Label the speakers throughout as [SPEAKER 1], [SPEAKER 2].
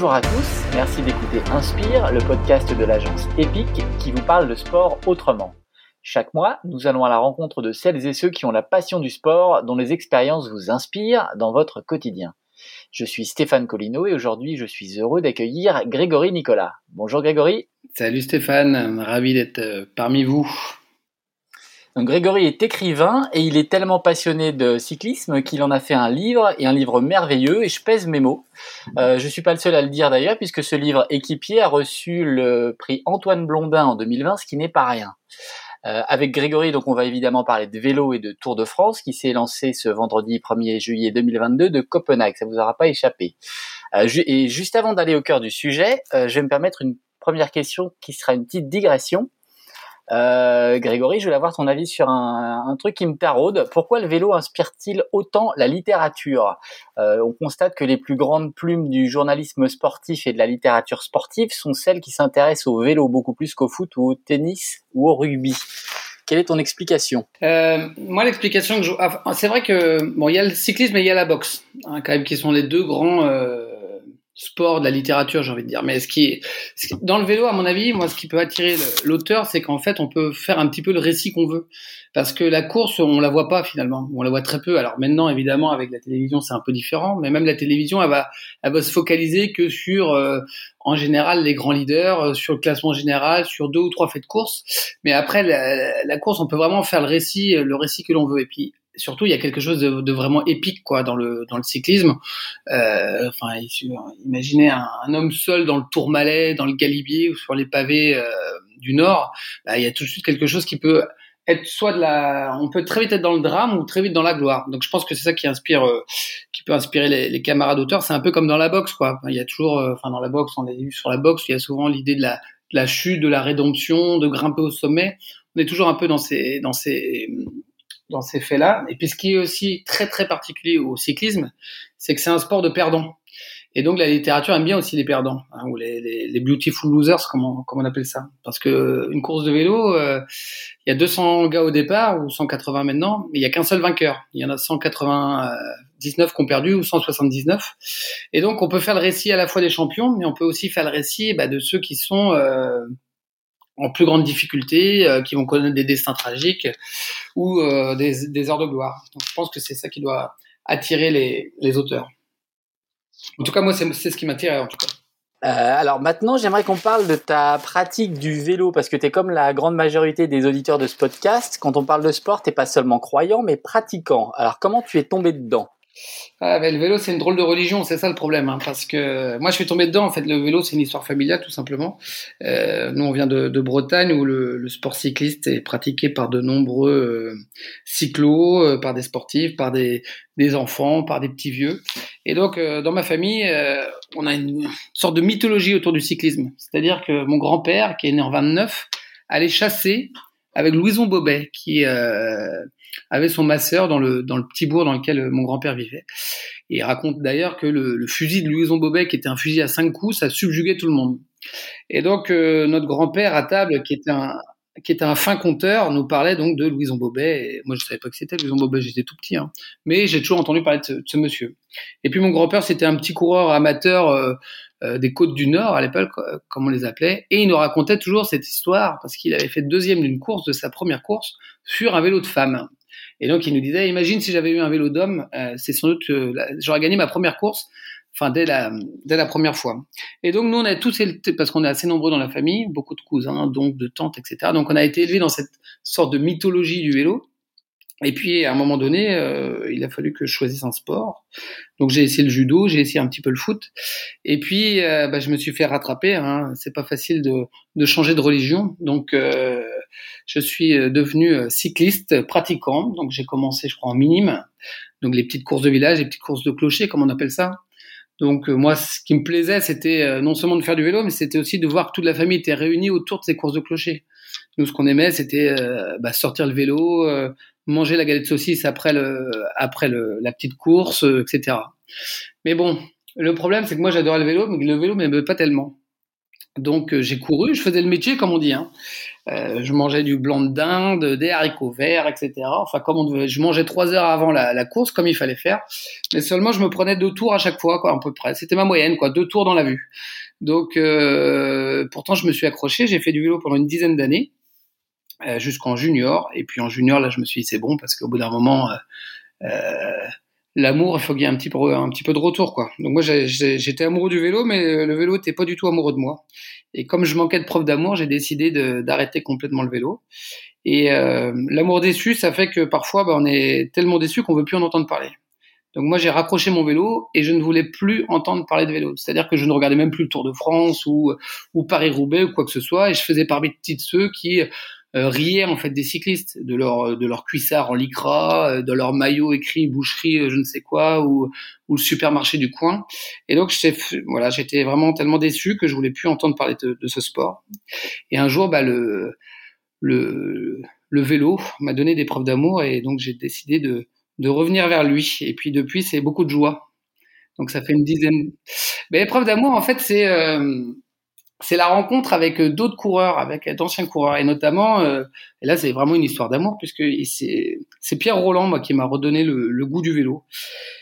[SPEAKER 1] Bonjour à tous, merci d'écouter Inspire, le podcast de l'agence EPIC qui vous parle de sport autrement. Chaque mois, nous allons à la rencontre de celles et ceux qui ont la passion du sport, dont les expériences vous inspirent dans votre quotidien. Je suis Stéphane Collineau et aujourd'hui je suis heureux d'accueillir Grégory Nicolas. Bonjour Grégory.
[SPEAKER 2] Salut Stéphane, ravi d'être euh, parmi vous.
[SPEAKER 1] Donc Grégory est écrivain et il est tellement passionné de cyclisme qu'il en a fait un livre et un livre merveilleux et je pèse mes mots. Euh, je suis pas le seul à le dire d'ailleurs puisque ce livre équipier a reçu le prix Antoine Blondin en 2020, ce qui n'est pas rien. Euh, avec Grégory, donc on va évidemment parler de vélo et de Tour de France qui s'est lancé ce vendredi 1er juillet 2022 de Copenhague. Ça vous aura pas échappé. Euh, et juste avant d'aller au cœur du sujet, euh, je vais me permettre une première question qui sera une petite digression. Euh, Grégory, je voulais avoir ton avis sur un, truc qui me taraude. Pourquoi le vélo inspire-t-il autant la littérature? Euh, On constate que les plus grandes plumes du journalisme sportif et de la littérature sportive sont celles qui s'intéressent au vélo beaucoup plus qu'au foot ou au tennis ou au rugby. Quelle est ton explication?
[SPEAKER 2] Euh, Moi, l'explication que je... Ah, c'est vrai que bon, il y a le cyclisme et il y a la boxe, hein, quand même, qui sont les deux grands euh, sport, de la littérature, j'ai envie de dire. Mais ce qui est, dans le vélo, à mon avis, moi, ce qui peut attirer l'auteur, c'est qu'en fait, on peut faire un petit peu le récit qu'on veut. Parce que la course, on la voit pas finalement. On la voit très peu. Alors maintenant, évidemment, avec la télévision, c'est un peu différent. Mais même la télévision, elle va, elle va se focaliser que sur, euh, en général, les grands leaders, euh, sur le classement général, sur deux ou trois faits de course. Mais après, la, la course, on peut vraiment faire le récit, le récit que l'on veut. Et puis, surtout il y a quelque chose de, vraiment épique quoi dans le dans le cyclisme. Euh, enfin imaginez un, homme seul dans le Tourmalet dans le Galibier ou sur les pavés euh, du Nord. Bah, il y a tout de suite quelque chose qui peut être soit de la on peut très vite être dans le drame ou très vite dans la gloire. Donc je pense que c'est ça qui inspire euh, qui peut inspirer les, camarades d'auteurs c'est un peu comme dans la boxe quoi. Il y a toujours enfin dans la boxe on a vu sur la boxe il y a souvent l'idée de la de la chute de la rédemption de grimper au sommet. On est toujours un peu dans ces dans ces dans ces faits-là. Et puis ce qui est aussi très très particulier au cyclisme, c'est que c'est un sport de perdants. Et donc la littérature aime bien aussi les perdants, hein, ou les, les, les, beautiful losers, comme on, on appelle ça. Parce que une course de vélo, euh, il y a 200 gars au départ, ou 180 maintenant, mais il y a qu'un seul vainqueur. Il y en a 199 qui ont perdu, ou 179. Et donc on peut faire le récit à la fois des champions, mais on peut aussi faire le récit bah, de ceux qui sont... Euh, en plus grande difficulté, euh, qui vont connaître des destins tragiques ou euh, des, heures de gloire. Je pense que c'est ça qui doit attirer les, auteurs. En tout cas, moi, c'est ce qui m'attire.
[SPEAKER 1] Euh, alors maintenant, j'aimerais qu'on parle de ta pratique du vélo parce que tu es comme la grande majorité des auditeurs de ce podcast. Quand on parle de sport, t'es pas seulement croyant, mais pratiquant. Alors comment tu es tombé dedans?
[SPEAKER 2] Ah, ben, le vélo, c'est une drôle de religion, c'est ça le problème. Hein, parce que moi, je suis tombé dedans. En fait, le vélo, c'est une histoire familiale, tout simplement. Euh, nous, on vient de, de Bretagne, où le, le, sport cycliste est pratiqué par de nombreux euh, cyclos, euh, par des sportifs, par des, des, enfants, par des petits vieux. Et donc, euh, dans ma famille, euh, on a une sorte de mythologie autour du cyclisme. C'est-à-dire que mon grand-père, qui est né en 29, allait chasser avec Louison Bobet, qui avait son masseur dans le, dans le petit bourg dans lequel mon grand-père vivait. Et il raconte d'ailleurs que le, le, fusil de Louison Bobet, qui était un fusil à cinq coups, ça subjuguait tout le monde. Et donc euh, notre grand-père à table, qui était un qui était un fin conteur, nous parlait donc de Louison Bobet. Et moi, je savais pas que c'était Louison Bobet, j'étais tout petit, hein. mais j'ai toujours entendu parler de ce, de ce, monsieur. Et puis mon grand-père, c'était un petit coureur amateur euh, euh, des côtes du Nord à l'époque, comme on les appelait, et il nous racontait toujours cette histoire parce qu'il avait fait deuxième d'une course de sa première course sur un vélo de femme. Et donc il nous disait, imagine si j'avais eu un vélo d'homme, euh, c'est sans doute euh, j'aurais gagné ma première course, enfin dès la dès la première fois. Et donc nous on a tous parce qu'on est assez nombreux dans la famille, beaucoup de cousins, donc de tantes, etc. Donc on a été élevés dans cette sorte de mythologie du vélo. Et puis à un moment donné, euh, il a fallu que je choisisse un sport. Donc j'ai essayé le judo, j'ai essayé un petit peu le foot. Et puis euh, bah, je me suis fait rattraper. Hein. C'est pas facile de, de, changer de religion. Donc euh, je suis euh, devenu euh, cycliste pratiquant. Donc j'ai commencé, je crois, en minime. Donc les petites courses de village, les petites courses de clocher, comme on appelle ça. Donc moi, ce qui me plaisait, c'était non seulement de faire du vélo, mais c'était aussi de voir que toute la famille était réunie autour de ces courses de clocher. Nous, ce qu'on aimait, c'était bah, sortir le vélo, manger la galette de saucisse après le après le, la petite course, euh, etc. Mais bon, le problème c'est que moi j'adorais le vélo, mais le vélo m'aimait pas tellement. Donc j'ai couru, je faisais le métier comme on dit. Hein. Euh, je mangeais du blanc de dinde, des haricots verts, etc. Enfin, comme on devait, je mangeais trois heures avant la, la, course, comme il fallait faire. Mais seulement, je me prenais deux tours à chaque fois, quoi, à peu près. C'était ma moyenne, quoi, deux tours dans la vue. Donc, euh, pourtant, je me suis accroché. J'ai fait du vélo pendant une dizaine d'années, euh, jusqu'en junior. Et puis en junior, là, je me suis dit, c'est bon, parce qu'au bout d'un moment, euh, euh l'amour, il faut qu'il y ait un petit, peu, un petit peu de retour, quoi. Donc moi, j'étais amoureux du vélo, mais le vélo n'était pas du tout amoureux de moi. Et comme je manquais de preuves d'amour, j'ai décidé d'arrêter complètement le vélo. Et euh, l'amour déçu, ça fait que parfois, bah, on est tellement déçu qu'on veut plus en entendre parler. Donc moi, j'ai raccroché mon vélo et je ne voulais plus entendre parler de vélo. C'est-à-dire que je ne regardais même plus le Tour de France ou, ou Paris-Roubaix ou quoi que ce soit. Et je faisais parmi de ceux qui euh, riaient en fait des cyclistes, de leur de leur cuissard en lycra, euh, de leur maillot écrit boucherie euh, je ne sais quoi ou ou le supermarché du coin. Et donc voilà, j'étais vraiment tellement déçu que je voulais plus entendre parler de, de ce sport. Et un jour, bah le le le vélo m'a donné des preuves d'amour et donc j'ai décidé de de revenir vers lui. Et puis depuis, c'est beaucoup de joie. Donc ça fait une dizaine. Mais les preuves d'amour, en fait, c'est c'est la rencontre avec euh, d'autres coureurs, avec d'anciens coureurs, et notamment, euh, et là c'est vraiment une histoire d'amour, puisque c'est Pierre Roland, moi, qui m'a redonné le, goût du vélo.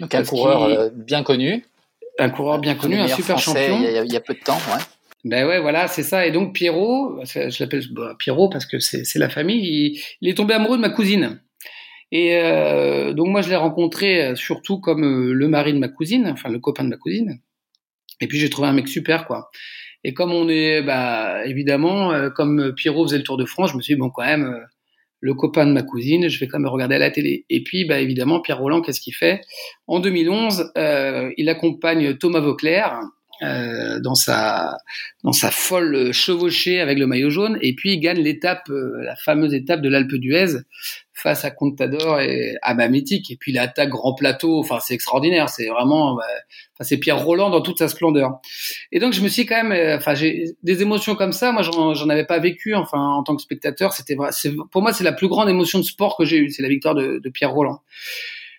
[SPEAKER 1] Donc un coureur euh, bien connu.
[SPEAKER 2] Un coureur bien connu, un super champion.
[SPEAKER 1] Il y, a, peu de temps, ouais.
[SPEAKER 2] Ben ouais, voilà, c'est ça. Et donc Pierrot, je l'appelle bah, Pierrot parce que c'est la famille, il, est tombé amoureux de ma cousine. Et euh, donc moi je l'ai rencontré surtout comme le mari de ma cousine, enfin le copain de ma cousine. Et puis j'ai trouvé un mec super quoi. Et comme on est, bah, évidemment, euh, comme Pierrot faisait le Tour de France, je me suis dit, bon, quand même, euh, le copain de ma cousine, je vais quand même regarder à la télé. Et puis, bah, évidemment, Pierre Roland, qu'est-ce qu'il fait? En 2011, euh, il accompagne Thomas Vauclair euh, dans sa dans sa folle chevauchée avec le maillot jaune. Et puis il gagne l'étape euh, la fameuse étape de l'Alpe d'Huez face à Contador et à ma mythique et puis l'attaque grand plateau. Enfin c'est extraordinaire. C'est vraiment bah, c'est Pierre Roland dans toute sa splendeur. Et donc je me suis quand même euh, enfin j'ai des émotions comme ça. Moi j'en avais pas vécu enfin en tant que spectateur. C'était pour moi c'est la plus grande émotion de sport que j'ai eue. C'est la victoire de, de Pierre Roland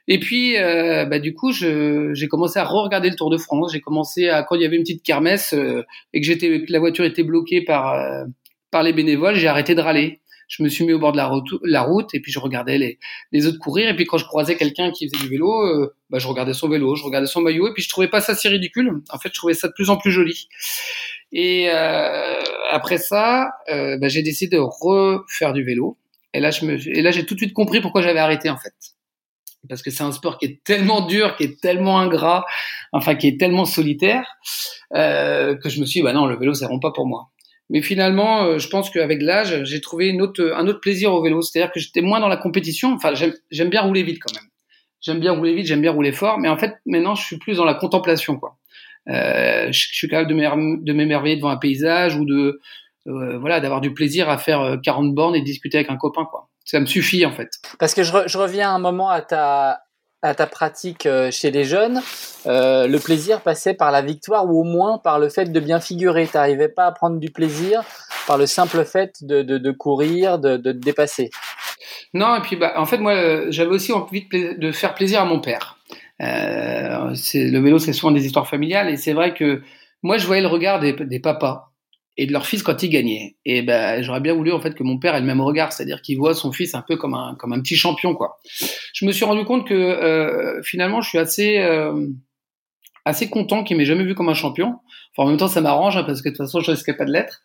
[SPEAKER 2] et puis, euh, bah, du coup, j'ai commencé à re-regarder le Tour de France. J'ai commencé à quand il y avait une petite kermesse euh, et que j'étais, la voiture était bloquée par euh, par les bénévoles, j'ai arrêté de râler. Je me suis mis au bord de la route, la route et puis je regardais les, autres courir. Et puis quand je croisais quelqu'un qui faisait du vélo, euh, bah, je regardais son vélo, je regardais son maillot. Et puis je trouvais pas ça si ridicule. En fait, je trouvais ça de plus en plus joli. Et après ça, bah, j'ai décidé de refaire du vélo. Et là, j'ai tout de suite compris pourquoi j'avais arrêté en fait parce que c'est un sport qui est tellement dur, qui est tellement ingrat, enfin qui est tellement solitaire, euh, que je me suis dit, bah non, le vélo, c'est vraiment pas pour moi. Mais finalement, euh, je pense qu'avec l'âge, j'ai trouvé une autre, un autre plaisir au vélo, c'est-à-dire que j'étais moins dans la compétition. Enfin, j'aime bien rouler vite quand même. J'aime bien rouler vite, j'aime bien rouler fort, mais en fait, maintenant, je suis plus dans la contemplation, quoi. Euh, je, suis capable de m'émerveiller devant un paysage ou de, euh, voilà, d'avoir du plaisir à faire 40 bornes et discuter avec un copain, quoi ça me suffit en fait.
[SPEAKER 1] Parce que je, je, reviens un moment à ta, à ta pratique euh, chez les jeunes. Euh, le plaisir passait par la victoire ou au moins par le fait de bien figurer. Tu n'arrivais pas à prendre du plaisir par le simple fait de, de, de courir, de, de, te dépasser.
[SPEAKER 2] Non, et puis bah, en fait, moi, j'avais aussi envie de, de, faire plaisir à mon père. Euh, le vélo, c'est souvent des histoires familiales, et c'est vrai que moi, je voyais le regard des, des papas et de leur fils quand ils gagnaient. Et ben, j'aurais bien voulu en fait que mon père ait le même regard, c'est-à-dire qu'il voit son fils un peu comme un comme un petit champion quoi. Je me suis rendu compte que euh, finalement, je suis assez euh, assez content qu'il m'ait jamais vu comme un champion. Enfin, en même temps, ça m'arrange hein, parce que de toute façon, je risquais pas de l'être.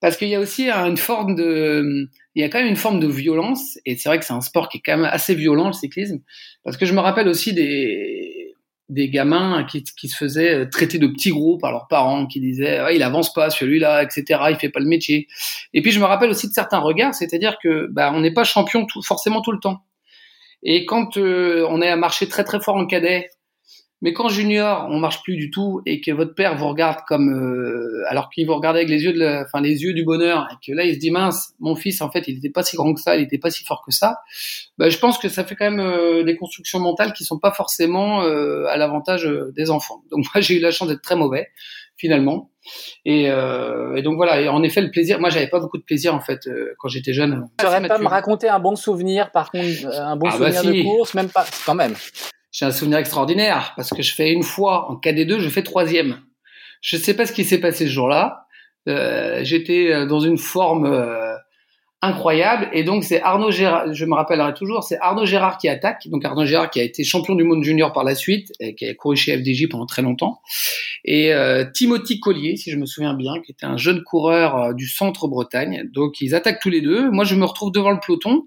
[SPEAKER 2] Parce qu'il y a aussi une forme de, il y a quand même une forme de violence, et c'est vrai que c'est un sport qui est quand même assez violent le cyclisme, parce que je me rappelle aussi des des gamins qui, qui, se faisaient euh, traiter de petits gros par leurs parents, qui disaient il avance pas celui-là, etc. Il fait pas le métier. Et puis je me rappelle aussi de certains regards, c'est-à-dire que bah, on n'est pas champion tout, forcément tout le temps. Et quand euh, on est à marcher très très fort en cadet, mais quand junior, on marche plus du tout et que votre père vous regarde comme, euh, alors qu'il vous regarde avec les yeux de, la, enfin les yeux du bonheur, et que là il se dit mince, mon fils en fait il n'était pas si grand que ça, il n'était pas si fort que ça. Bah, je pense que ça fait quand même euh, des constructions mentales qui sont pas forcément euh, à l'avantage des enfants. Donc moi j'ai eu la chance d'être très mauvais finalement. Et, et, donc voilà. Et en effet, le plaisir. Moi, j'avais pas beaucoup de plaisir en fait quand j'étais jeune.
[SPEAKER 1] Tu saurais pas me raconter un bon souvenir, par contre, un bon ah, bah souvenir de course, même pas, quand même
[SPEAKER 2] j'ai un souvenir extraordinaire parce que je fais une fois en KD2, je fais troisième. Je sais pas ce qui s'est passé ce jour-là. j'étais dans une forme incroyable. Et donc, c'est Arnaud Gérard, je me rappellerai toujours, c'est Arnaud Gérard qui attaque. Donc, Arnaud Gérard qui a été champion du monde junior par la suite, et qui a couru chez FDJ pendant très longtemps. Et euh, Timothy Collier, si je me souviens bien, qui était un jeune coureur euh, du centre Bretagne. Donc, ils attaquent tous les deux. Moi, je me retrouve devant le peloton.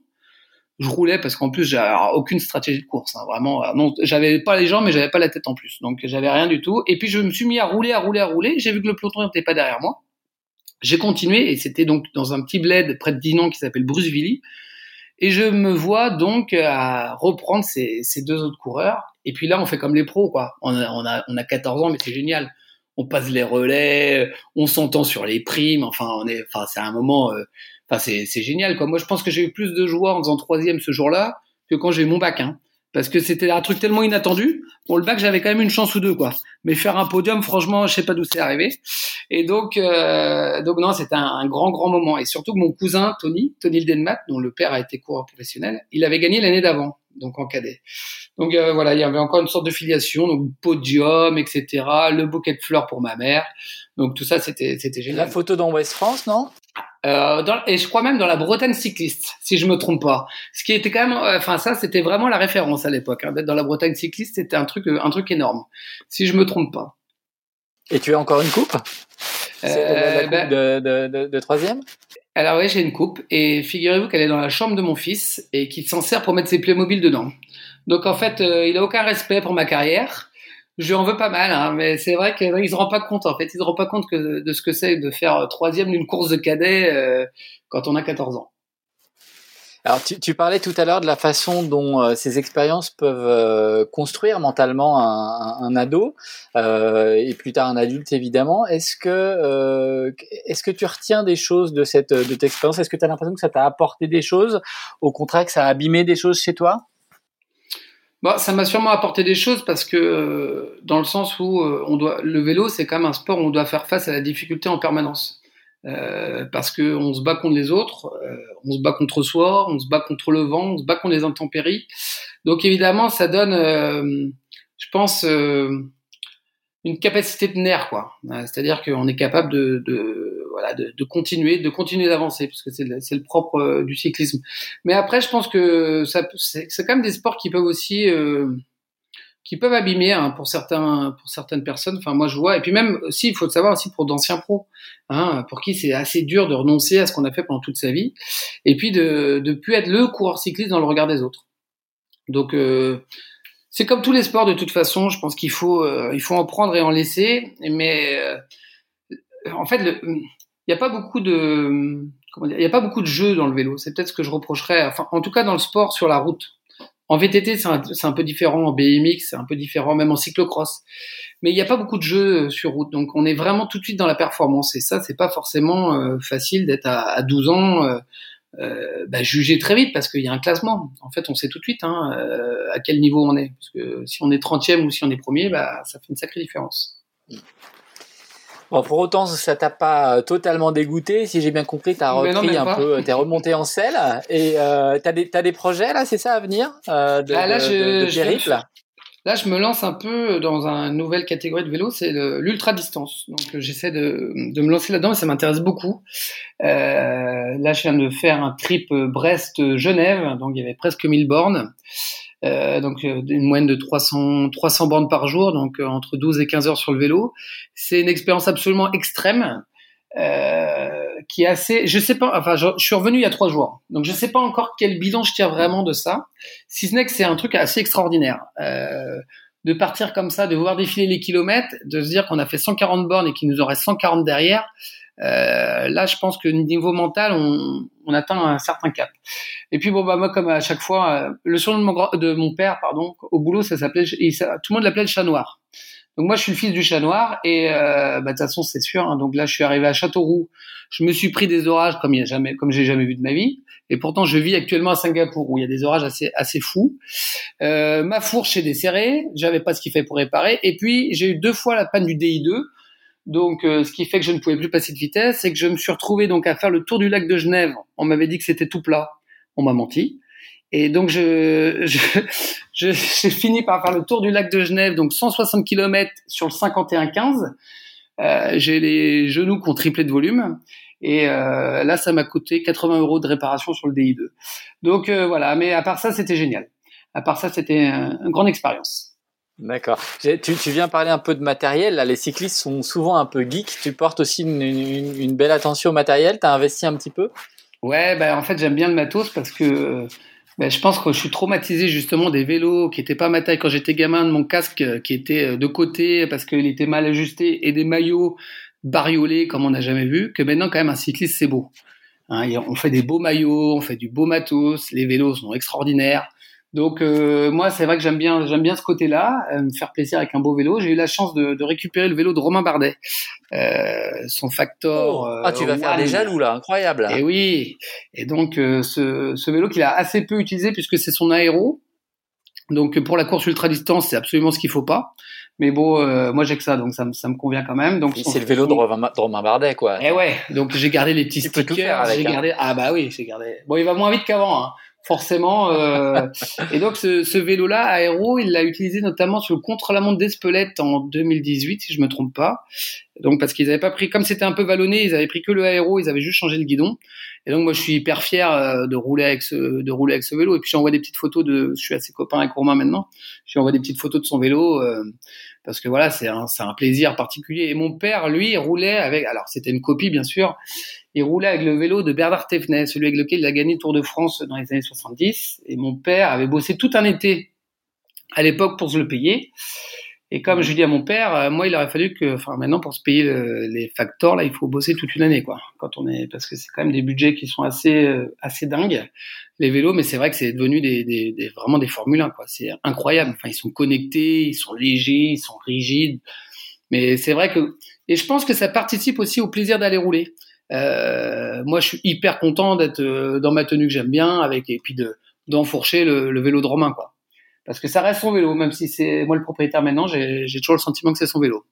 [SPEAKER 2] Je roulais parce qu'en plus, j'avais aucune stratégie de course. Hein, vraiment, euh, non, j'avais pas les jambes, mais j'avais pas la tête en plus. Donc, j'avais rien du tout. Et puis, je me suis mis à rouler, à rouler, à rouler. J'ai vu que le peloton n'était pas derrière moi. J'ai continué et c'était donc dans un petit bled près de Dinan qui s'appelle Brucevilly. Et je me vois donc à reprendre ces, ces, deux autres coureurs. Et puis là, on fait comme les pros, quoi. On a, on a, on a 14 ans, mais c'est génial. On passe les relais, on s'entend sur les primes. Enfin, on est, enfin, c'est un moment, euh, enfin, c'est, c'est génial, quoi. Moi, je pense que j'ai eu plus de joie en faisant troisième ce jour-là que quand j'ai eu mon bac, hein parce que c'était un truc tellement inattendu. Pour le bac, j'avais quand même une chance ou deux, quoi. Mais faire un podium, franchement, je sais pas d'où c'est arrivé. Et donc, euh, donc non, c'était un, grand, grand moment. Et surtout que mon cousin Tony, Tony Denmat, dont le père a été coureur professionnel, il avait gagné l'année d'avant, donc en cadet. Donc euh, voilà, il y avait encore une sorte de filiation, donc podium, etc. Le bouquet de fleurs pour ma mère. Donc tout ça, c'était, c'était génial.
[SPEAKER 1] La photo dans West France, non?
[SPEAKER 2] Euh, dans, et je crois même dans la Bretagne cycliste, si je me trompe pas. Ce qui était quand même, euh, enfin ça, c'était vraiment la référence à l'époque. Hein. D'être dans la Bretagne cycliste, c'était un truc, euh, un truc énorme, si je me trompe pas.
[SPEAKER 1] Et tu as encore une coupe? Euh, la coupe ben, de, de, de, de, troisième?
[SPEAKER 2] Alors oui, j'ai une coupe et figurez-vous qu'elle est dans la chambre de mon fils et qu'il s'en sert pour mettre ses Playmobil dedans. Donc en fait, il a aucun respect pour ma carrière je en veux pas mal, hein, mais c'est vrai qu'il se rend pas compte en fait. Il se rend pas compte que, de ce que c'est de faire troisième d'une course de cadet euh, quand on a 14 ans.
[SPEAKER 1] Alors tu, tu, parlais tout à l'heure de la façon dont euh, ces expériences peuvent euh, construire mentalement un, un, ado et plus tard un adulte évidemment. Est-ce que est-ce que tu retiens des choses de cette de expérience Est-ce que tu as l'impression que ça t'a apporté des choses? Au contraire que ça a abîmé des choses chez toi?
[SPEAKER 2] Bah, ça m'a sûrement apporté des choses parce que euh, dans le sens où euh, on doit, le vélo, c'est quand même un sport où on doit faire face à la difficulté en permanence. Euh, parce que on se bat contre les autres, euh, on se bat contre soi, on se bat contre le vent, on se bat contre les intempéries. Donc évidemment, ça donne, je pense, une capacité de nerf, quoi. C'est-à-dire qu'on est capable de, de voilà, de, de, continuer, de continuer d'avancer, parce que c'est le, le, propre euh, du cyclisme. Mais après, je pense que ça, c'est, quand même des sports qui peuvent aussi, euh, qui peuvent abîmer hein, pour certains, pour certaines personnes. Enfin, moi, je vois. Et puis même, aussi, il faut le savoir aussi pour d'anciens pros, hein, pour qui c'est assez dur de renoncer à ce qu'on a fait pendant toute sa vie, et puis de, de plus être le coureur cycliste dans le regard des autres. Donc euh, c'est comme tous les sports de toute façon. Je pense qu'il faut, euh, il faut en prendre et en laisser. Mais euh, en fait, le, il n'y a pas beaucoup de il a pas beaucoup de jeux dans le vélo. C'est peut-être ce que je reprocherais. Enfin, en tout cas, dans le sport sur la route. En VTT, c'est un, peu différent. En BMX, c'est un peu différent. Même en cyclocross. Mais il n'y a pas beaucoup de jeux euh, sur route. Donc, on est vraiment tout de suite dans la performance. Et ça, c'est pas forcément euh, facile d'être à, à, 12 ans. Euh, euh, bah, jugé très vite parce qu'il y a un classement. En fait, on sait tout de suite hein, à quel niveau on est. Parce que si on est 30e ou si on est premier, bah, ça fait une sacrée différence.
[SPEAKER 1] Bon, pour autant, ça t'a pas euh, totalement dégoûté. Si j'ai bien compris, t'as repris un peu, t'es remonté en selle. Et euh, t'as des, as des projets là, c'est ça à venir euh, de,
[SPEAKER 2] ah, là, je,
[SPEAKER 1] de, de
[SPEAKER 2] je, là, je me lance un peu dans une nouvelle catégorie de vélo, c'est l'ultra distance. Donc, j'essaie de, de, me lancer là-dedans et ça m'intéresse beaucoup. Euh, là, je viens de faire un trip Brest-Genève, donc il y avait presque 1000 bornes. Euh, donc euh, une moyenne de 300 300 bornes par jour, donc euh, entre 12 et 15 heures sur le vélo. C'est une expérience absolument extrême. Euh, qui est assez, je sais pas, enfin, je, je, suis revenu il y a trois jours, donc je sais pas encore quel bilan je tire vraiment de ça, si ce n'est que c'est un truc assez extraordinaire. Euh, de partir comme ça, de voir défiler les kilomètres, de se dire qu'on a fait 140 bornes et qu'il nous en reste 140 derrière, euh, là, je pense que niveau mental, on, on, atteint un certain cap. Et puis bon, bah moi, comme à chaque fois, euh, le surnom de mon, de mon père, pardon, au boulot, ça s'appelait, tout le monde l'appelait le chat noir. Donc moi, je suis le fils du chat noir et euh, bah, de toute façon, c'est sûr. Hein, donc là, je suis arrivé à Châteauroux. Je me suis pris des orages comme il a jamais, comme j'ai jamais vu de ma vie. Et pourtant, je vis actuellement à Singapour où il y a des orages assez assez fous. Euh, ma fourche est desserrée. J'avais pas ce qu'il fait pour réparer. Et puis, j'ai eu deux fois la panne du DI2. Donc, euh, ce qui fait que je ne pouvais plus passer de vitesse, c'est que je me suis retrouvé donc à faire le tour du lac de Genève. On m'avait dit que c'était tout plat. On m'a menti. Et donc, je, je, j'ai fini par faire le tour du lac de Genève, donc 160 km sur le 51-15. Euh, j'ai les genoux qui ont triplé de volume. Et euh, là, ça m'a coûté 80 euros de réparation sur le DI2. Donc euh, voilà, mais à part ça, c'était génial. À part ça, c'était une grande expérience.
[SPEAKER 1] D'accord. Tu, tu, viens parler un peu de matériel. Là, les cyclistes sont souvent un peu geeks. Tu portes aussi une, une, une belle attention au matériel. Tu as investi un petit peu?
[SPEAKER 2] Ouais, bah, en fait, j'aime bien le matos parce que bah, je pense que je suis traumatisé justement des vélos qui étaient pas ma taille quand j'étais gamin, de mon casque euh, qui était euh, de côté parce qu'il était mal ajusté et des maillots bariolés comme on n'a jamais vu, que maintenant quand même un cycliste c'est beau. Hein, on fait des beaux maillots, on fait du beau matos, les vélos sont extraordinaires. Donc euh, moi, c'est vrai que j'aime bien, j'aime bien ce côté-là, euh, me faire plaisir avec un beau vélo. J'ai eu la chance de, de, récupérer le vélo de Romain Bardet, euh, son Factor.
[SPEAKER 1] Oh. ah, tu vas faire des jaloux là, incroyable.
[SPEAKER 2] Et oui. Et donc ce, ce vélo qu'il a assez peu utilisé puisque c'est son aéro. Donc pour la course ultra distance, c'est absolument ce qu'il faut pas. Mais bon, moi j'ai que ça, donc ça, me, ça me convient quand même. Donc
[SPEAKER 1] c'est le vélo de Romain, de Romain Bardet, quoi.
[SPEAKER 2] Eh ouais, donc j'ai gardé les petits stickers. J'ai hein. gardé. Ah bah oui, j'ai gardé. Bon, il va moins vite qu'avant. Hein forcément. Euh... et donc ce, ce vélo-là, Aéro, il l'a utilisé notamment sur le contre-la-montre d'Espelette en 2018, si je me trompe pas. Donc parce qu'ils n'avaient pas pris, comme c'était un peu vallonné, ils avaient pris que le Aéro, ils avaient juste changé le guidon. Et donc moi je suis hyper fier euh, de rouler avec ce, de rouler avec ce vélo. Et puis j'envoie des petites photos de, je suis assez copain avec Romain maintenant. Je envoie des petites photos de son vélo. Euh, parce que voilà, c'est un, un plaisir particulier. Et mon père, lui, roulait avec, alors c'était une copie bien sûr, il roulait avec le vélo de Bernard Thévenet, celui avec lequel il a gagné le Tour de France dans les années 70. Et mon père avait bossé tout un été à l'époque pour se le payer. Et comme je dis à mon père, euh, moi, il aurait fallu que, enfin, maintenant, pour se payer les factors, là, il faut bosser toute une année, quoi. Quand on est, parce que c'est quand même des budgets qui sont assez, euh, assez dingues, les vélos. Mais c'est vrai que c'est devenu des, des, des, vraiment des Formule 1, quoi. C'est incroyable. Enfin, ils sont connectés, ils sont légers, ils sont rigides. Mais c'est vrai que, et je pense que ça participe aussi au plaisir d'aller rouler. Euh, moi, je suis hyper content d'être euh, dans ma tenue que j'aime bien, avec et puis de d'enfourcher le, le, vélo de Romain, quoi. Parce que ça reste son vélo, même si c'est moi le propriétaire maintenant, j'ai toujours le sentiment que c'est son vélo.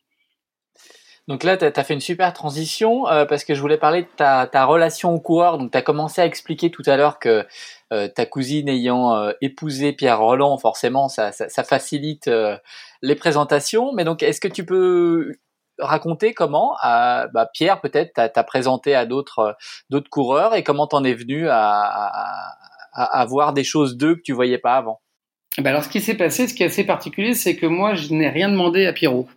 [SPEAKER 1] Donc là, tu as, fait une super transition euh, parce que je voulais parler de ta, relation au coureur. Donc tu as commencé à expliquer tout à l'heure que euh, ta cousine ayant euh, épousé Pierre Roland, forcément, ça, facilite les présentations. Mais donc, est-ce que tu peux raconter comment bah, Pierre peut-être t'a présenté à d'autres coureurs et comment t'en es venu à, à, à, voir des choses d'eux que tu voyais pas avant?
[SPEAKER 2] Ben alors ce qui s'est passé, ce qui est assez particulier, c'est que moi je n'ai rien demandé à Pierrot,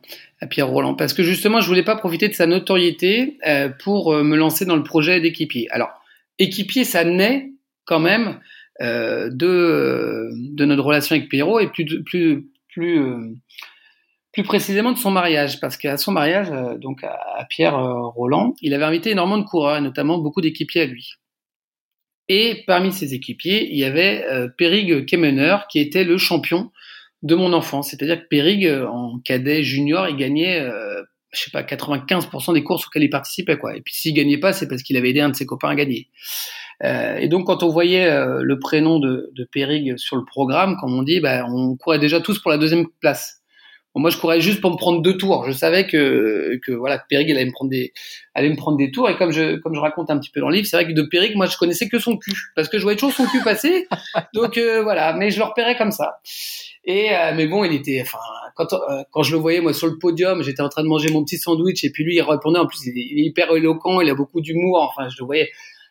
[SPEAKER 2] à Pierre Roland, parce que justement je voulais pas profiter de sa notoriété euh, pour euh, me lancer dans le projet d'équipier. Alors équipier, ça naît quand même euh, de notre relation avec Pierrot et plus précisément de son mariage, parce qu'à son mariage, donc à, Pierre euh, Roland, il avait invité énormément de coureurs, et notamment beaucoup d'équipiers à lui. Et parmi ces équipiers, il y avait euh, Périg Kemener, qui était le champion de mon enfance. C'est-à-dire que Périg, en cadet junior, il gagnait, euh, je sais pas, 95% des courses auxquelles il participait, quoi. Et puis s'il gagnait pas, c'est parce qu'il avait aidé un de ses copains à gagner. Euh, et donc quand on voyait le prénom de, de Périg sur le programme, comme on dit, bah, on courait déjà tous pour la deuxième place moi, je courais juste pour me prendre deux tours. Je savais que, que voilà, que allait me prendre des, allait me prendre des tours. Et comme je, comme je raconte un petit peu dans le livre, c'est vrai que de Périg, moi, je connaissais que son cul, parce que je voyais toujours son cul passer. Donc euh, voilà, mais je le repérais comme ça. Et euh, mais bon, il était, enfin, quand euh, quand je le voyais moi sur le podium, j'étais en train de manger mon petit sandwich et puis lui, il répondait. En plus, il est, hyper éloquent, il a beaucoup d'humour. Enfin, je le voyais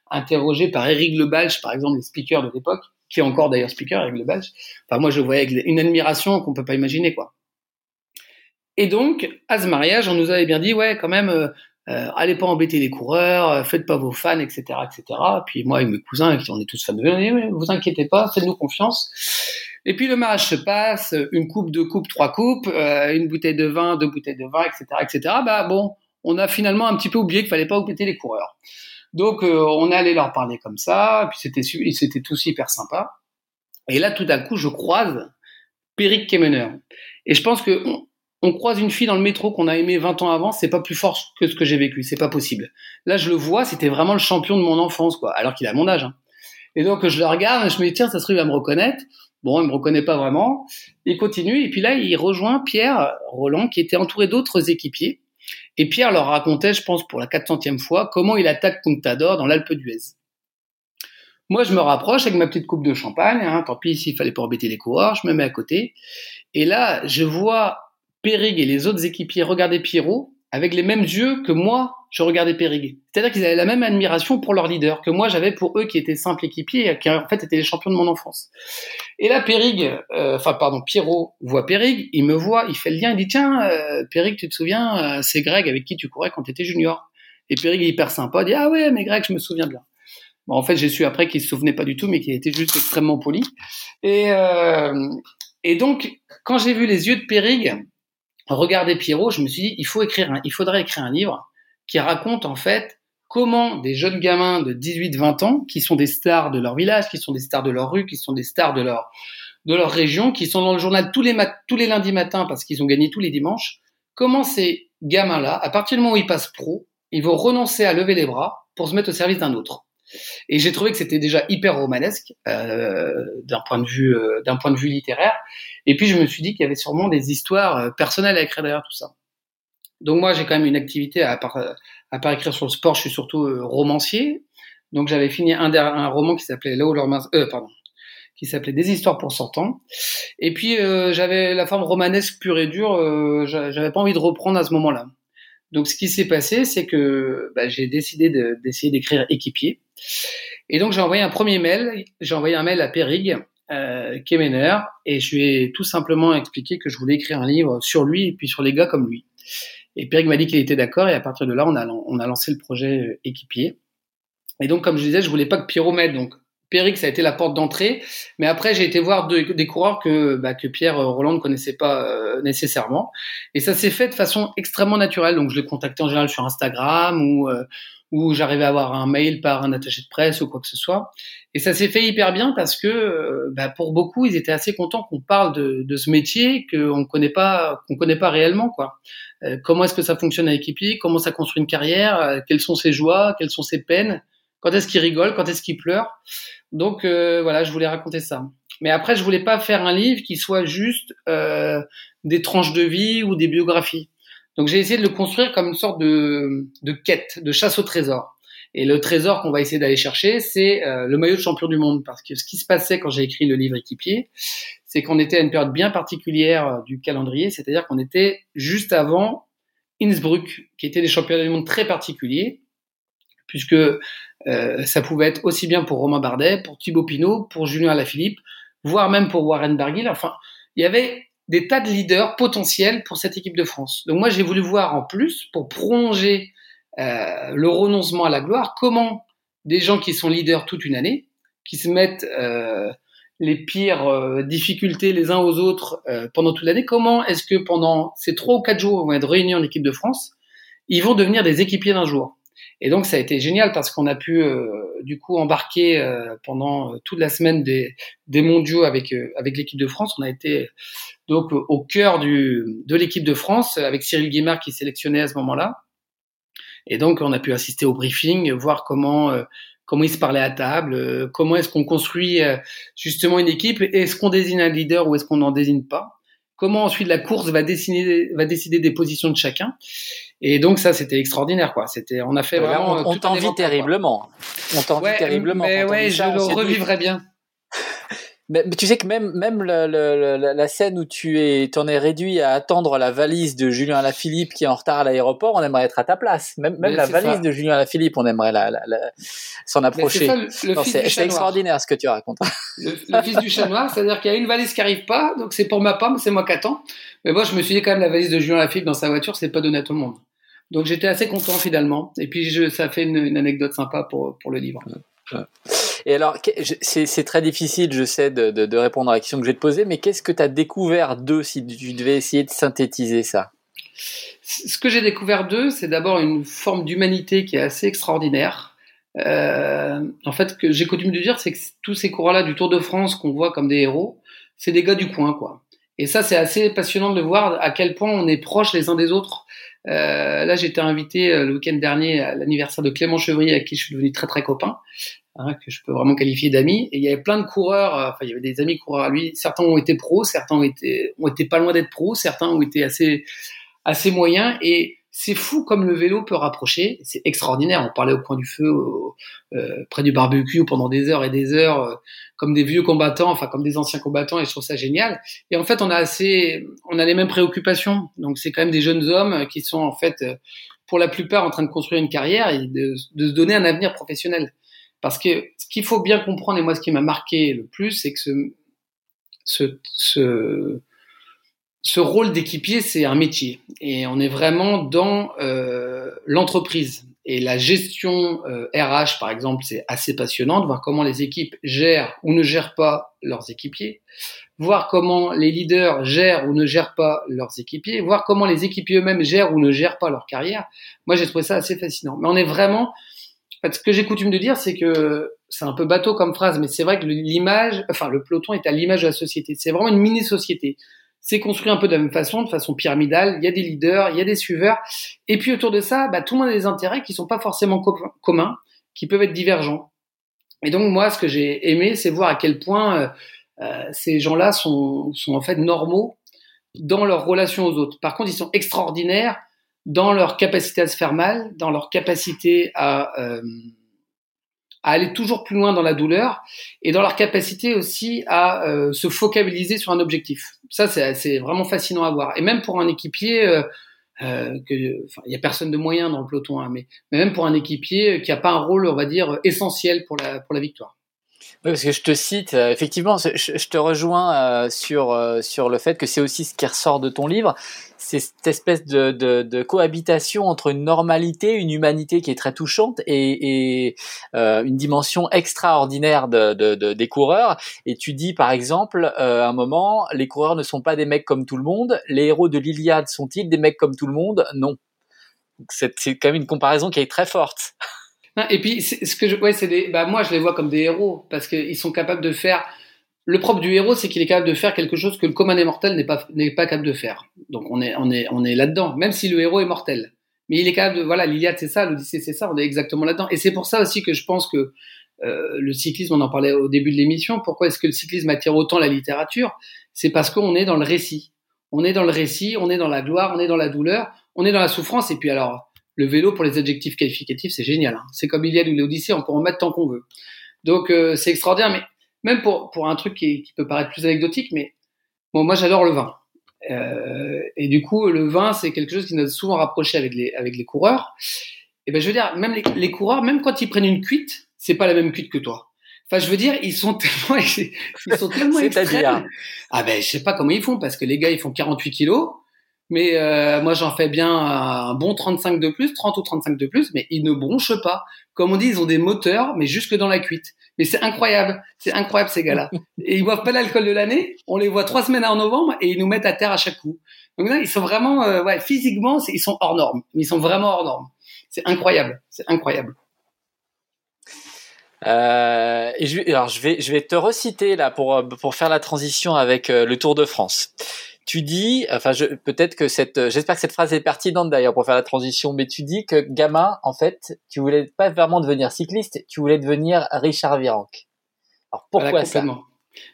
[SPEAKER 2] interrogé par Eric Lebalch, par exemple, les speakers de l'époque, qui est encore d'ailleurs speaker, Eric Lebalch. Enfin, moi, je le voyais avec une admiration qu'on peut pas imaginer, quoi. Et donc, à ce mariage, on nous avait bien dit, ouais, quand même, euh, euh allez pas embêter les coureurs, euh, faites pas vos fans, etc., etc. Puis moi et mes cousins, on est tous fans de vélo, vous inquiétez pas, faites-nous confiance. Et puis le mariage se passe, une coupe, deux coupes, trois coupes, euh, une bouteille de vin, deux bouteilles de vin, etc., etc. Bah bon, on a finalement un petit peu oublié qu'il fallait pas embêter les coureurs. Donc on est allé leur parler comme ça, puis c'était c'était tous hyper sympa. Et là, tout d'un coup, je croise Peric Kemener. Et je pense que on croise une fille dans le métro qu'on a aimé 20 ans avant, c'est pas plus fort que ce que j'ai vécu, c'est pas possible. Là, je le vois, c'était vraiment le champion de mon enfance, quoi, alors qu'il a mon âge. Hein. Et donc, je le regarde, je me dis, tiens, ça se trouve, il va me reconnaître. Bon, il me reconnaît pas vraiment. Il continue, et puis là, il rejoint Pierre Roland, qui était entouré d'autres équipiers. Et Pierre leur racontait, je pense, pour la 400e fois, comment il attaque Contador dans l'Alpe d'Huez. Moi, je me rapproche avec ma petite coupe de champagne, hein, tant pis s'il fallait pas embêter les coureurs, je me mets à côté. Et là, je vois Périg et les autres équipiers regardaient Pierrot avec les mêmes yeux que moi, je regardais Périg. C'est-à-dire qu'ils avaient la même admiration pour leur leader que moi j'avais pour eux qui étaient simples équipiers et qui en fait étaient les champions de mon enfance. Et là, Périg, euh, enfin pardon, Pierrot voit Périg, il me voit, il fait le lien, il dit tiens, euh, Périg, tu te souviens, euh, c'est Greg avec qui tu courais quand tu étais junior. Et Périg est hyper sympa, il dit ah ouais, mais Greg, je me souviens de là. Bon, en fait, j'ai su après qu'il se souvenait pas du tout, mais qu'il était juste extrêmement poli. Et, euh, et donc, quand j'ai vu les yeux de Périg, regarder Pierrot, je me suis dit, il faut écrire, il faudrait écrire un livre qui raconte en fait comment des jeunes gamins de 18-20 ans, qui sont des stars de leur village, qui sont des stars de leur rue, qui sont des stars de leur de leur région, qui sont dans le journal tous les tous les lundis matins parce qu'ils ont gagné tous les dimanches, comment ces gamins-là, à partir du moment où ils passent pro, ils vont renoncer à lever les bras pour se mettre au service d'un autre. Et j'ai trouvé que c'était déjà hyper romanesque euh, d'un point de vue euh, d'un point de vue littéraire. Et puis je me suis dit qu'il y avait sûrement des histoires euh, personnelles à écrire derrière tout ça. Donc moi j'ai quand même une activité à part à part écrire sur le sport, je suis surtout euh, romancier. Donc j'avais fini un, roman qui s'appelait Là euh, pardon, qui s'appelait Des histoires pour 100 ans. Et puis j'avais la forme romanesque pure et dure, j'avais pas envie de reprendre à ce moment-là. Donc ce qui s'est passé, c'est que bah, j'ai décidé d'essayer d'écrire équipier. Et donc j'ai envoyé un premier mail, j'ai envoyé un mail à Périg, euh, Kemener, et je lui ai tout simplement expliqué que je voulais écrire un livre sur lui et puis sur les gars comme lui. Et Périg m'a dit qu'il était d'accord, et à partir de là, on a, on a lancé le projet euh, équipier. Et donc, comme je disais, je voulais pas que Pierrot m'aide, donc Péric, ça a été la porte d'entrée. Mais après, j'ai été voir des coureurs que, bah, que Pierre euh, Roland ne connaissait pas euh, nécessairement. Et ça s'est fait de façon extrêmement naturelle. Donc, je l'ai contacté en général sur Instagram ou, euh, ou j'arrivais à avoir un mail par un attaché de presse ou quoi que ce soit. Et ça s'est fait hyper bien parce que, bah, pour beaucoup, ils étaient assez contents qu'on parle de, de ce métier qu'on connaît pas, qu'on connaît pas réellement, quoi. comment est-ce que ça fonctionne à équipier Comment ça construit une carrière? Quelles sont ses joies? Quelles sont ses peines? Quand est-ce qu'il rigole Quand est-ce qu'il pleure donc euh, voilà, je voulais raconter ça. Mais après, je voulais pas faire un livre qui soit juste euh, des tranches de vie ou des biographies. Donc j'ai essayé de le construire comme une sorte de, de quête, de chasse au trésor. Et le trésor qu'on va essayer d'aller chercher, c'est euh, le maillot de champion du monde. Parce que ce qui se passait quand j'ai écrit le livre équipier, c'est qu'on était à une période bien particulière euh, du calendrier, c'est-à-dire qu'on était juste avant Innsbruck, qui était des championnats du monde très particuliers, puisque euh, ça pouvait être aussi bien pour Romain Bardet, pour Thibaut Pinot, pour Julien Alaphilippe, voire même pour Warren Barguil. Enfin, il y avait des tas de leaders potentiels pour cette équipe de France. Donc moi, j'ai voulu voir en plus, pour prolonger euh, le renoncement à la gloire, comment des gens qui sont leaders toute une année, qui se mettent euh, les pires difficultés les uns aux autres pendant toute l'année, comment est-ce que pendant ces trois ou quatre jours où on va être réunis en équipe de France, ils vont devenir des équipiers d'un jour? Et donc ça a été génial parce qu'on a pu euh, du coup embarquer euh, pendant euh, toute la semaine des, des mondiaux avec avec l'équipe de France. On a été donc au cœur du de l'équipe de France avec Cyril Guimard qui sélectionnait à ce moment-là. Et donc on a pu assister au briefing, voir comment comment ils se parlaient à table, comment est-ce qu'on construit justement une équipe, est-ce qu'on désigne un leader ou est-ce qu'on n'en désigne pas? Comment ensuite la course va décider, va décider des positions de chacun. Et donc ça, c'était extraordinaire, quoi. C'était, on a fait vraiment.
[SPEAKER 1] on, on t'envie terriblement. On t'envie terriblement.
[SPEAKER 2] Mais ouais, je le revivrais bien.
[SPEAKER 1] Mais, tu sais que même même le, le, la scène où tu es t'en es réduit à attendre la valise de Julien Alaphilippe qui est en retard à l'aéroport, on aimerait être à ta place. Même même la valise de Julien Alaphilippe, on aimerait la, la, s'en approcher. C'est extraordinaire ce que tu racontes.
[SPEAKER 2] Le, fils du chat noir, c'est-à-dire qu'il y a une valise qui arrive pas, donc c'est pour ma pomme, c'est moi qui attends. Mais moi, je me suis dit quand même la valise de Julien Alaphilippe dans sa voiture, c'est pas donné à tout le monde. Donc j'étais assez content finalement. Et puis je, ça fait une, une anecdote sympa pour pour le livre.
[SPEAKER 1] Et alors, c'est très difficile, je sais, de, répondre à la question que je vais te poser, mais qu'est-ce que tu as découvert d'eux si tu devais essayer de synthétiser ça?
[SPEAKER 2] Ce que j'ai découvert d'eux, c'est d'abord une forme d'humanité qui est assez extraordinaire. Euh, en fait, que j'ai coutume de dire, c'est que tous ces coureurs-là du Tour de France qu'on voit comme des héros, c'est des gars du coin, quoi. Et ça, c'est assez passionnant de voir à quel point on est proches les uns des autres. Euh, là, j'étais invité euh, le week-end dernier à l'anniversaire de Clément Chevrier, avec qui je suis devenu très très copain, hein, que je peux vraiment qualifier d'amis. Et il y avait plein de coureurs, euh, enfin il y avait des amis coureurs à lui. Certains ont été pros, certains ont été ont été pas loin d'être pros, certains ont été assez assez moyens. Et c'est fou comme le vélo peut rapprocher. C'est extraordinaire. On parlait au coin du feu, euh, près du barbecue pendant des heures et des heures, euh, comme des vieux combattants, enfin comme des anciens combattants, et je trouve ça génial. Et en fait, on a assez, on a les mêmes préoccupations. Donc c'est quand même des jeunes hommes qui sont en fait, euh, pour la plupart, en train de construire une carrière et de, de se donner un avenir professionnel. Parce que ce qu'il faut bien comprendre, et moi ce qui m'a marqué le plus, c'est que ce, ce, ce ce rôle d'équipier, c'est un métier. Et on est vraiment dans euh, l'entreprise. Et la gestion euh, RH, par exemple, c'est assez passionnant de voir comment les équipes gèrent ou ne gèrent pas leurs équipiers, voir comment les leaders gèrent ou ne gèrent pas leurs équipiers, voir comment les équipiers eux-mêmes gèrent ou ne gèrent pas leur carrière. Moi, j'ai trouvé ça assez fascinant. Mais on est vraiment... En fait, ce que j'ai coutume de dire, c'est que c'est un peu bateau comme phrase, mais c'est vrai que l'image, enfin, le peloton est à l'image de la société. C'est vraiment une mini-société c'est construit un peu de la même façon, de façon pyramidale. Il y a des leaders, il y a des suiveurs. Et puis autour de ça, bah, tout le monde a des intérêts qui sont pas forcément communs, qui peuvent être divergents. Et donc moi, ce que j'ai aimé, c'est voir à quel point euh, euh, ces gens-là sont, sont en fait normaux dans leur relation aux autres. Par contre, ils sont extraordinaires dans leur capacité à se faire mal, dans leur capacité à euh, à aller toujours plus loin dans la douleur et dans leur capacité aussi à euh, se focaliser sur un objectif. Ça, c'est vraiment fascinant à voir. Et même pour un équipier, euh, euh, il y a personne de moyen dans le peloton, hein, mais, mais, même pour un équipier qui n'a pas un rôle, on va dire, essentiel pour la, pour la victoire.
[SPEAKER 1] Oui, parce que je te cite, euh, effectivement, je, te rejoins euh, sur, euh, sur le fait que c'est aussi ce qui ressort de ton livre, c'est cette espèce de, de, de, cohabitation entre une normalité, une humanité qui est très touchante et, et une dimension extraordinaire de, de, des coureurs. Et tu dis, par exemple, à un moment, les coureurs ne sont pas des mecs comme tout le monde, les héros de l'Iliade sont-ils des mecs comme tout le monde? Non. C'est quand même une comparaison qui est très forte.
[SPEAKER 2] Et puis, ce que je, ouais, c'est des, bah, moi, je les vois comme des héros parce qu'ils sont capables de faire. Le propre du héros, c'est qu'il est capable de faire quelque chose que le commun des mortels n'est pas, n'est pas capable de faire. Donc, on est, on est, on est là-dedans, même si le héros est mortel. Mais il est capable de, voilà, l'Iliade, c'est ça, l'Odyssée, c'est ça, on est exactement là-dedans. Et c'est pour ça aussi que je pense que euh, le cyclisme, on en parlait au début de l'émission, pourquoi est-ce que le cyclisme attire autant la littérature? C'est parce qu'on est dans le récit. On est dans le récit, on est dans la gloire, on est dans la douleur, on est dans la souffrance. Et puis alors, le vélo pour les adjectifs qualificatifs, c'est génial. Hein. C'est comme Iliad ou l'Odyssée, on peut en mettre tant qu'on veut. Donc euh, c'est extraordinaire, mais même pour, pour un truc qui, qui, peut paraître plus anecdotique, mais bon, moi j'adore le vin. Euh, et du coup, le vin, c'est quelque chose qui nous a souvent rapproché avec les, avec les coureurs. Et ben je veux dire, même les, les coureurs, même quand ils prennent une cuite, c'est pas la même cuite que toi. Enfin, je veux dire, ils sont tellement, ils sont tellement extrêmes. Ah ben, je sais pas comment ils font parce que les gars, ils font 48 kilos mais euh, moi j'en fais bien un bon 35 de plus, 30 ou 35 de plus, mais ils ne bronchent pas. Comme on dit, ils ont des moteurs, mais jusque dans la cuite. Mais c'est incroyable, c'est incroyable ces gars-là. Et ils boivent pas l'alcool de l'année, on les voit trois semaines en novembre et ils nous mettent à terre à chaque coup. Donc là, ils sont vraiment, euh, ouais, physiquement, ils sont hors normes, ils sont vraiment hors normes. C'est incroyable, c'est incroyable.
[SPEAKER 1] Euh, et je, alors je vais, je vais te reciter là pour, pour faire la transition avec euh, le Tour de France tu dis, enfin, peut-être que cette, j'espère que cette phrase est pertinente d'ailleurs pour faire la transition, mais tu dis que gamin, en fait, tu voulais pas vraiment devenir cycliste, tu voulais devenir Richard Virenque. Alors pourquoi ça?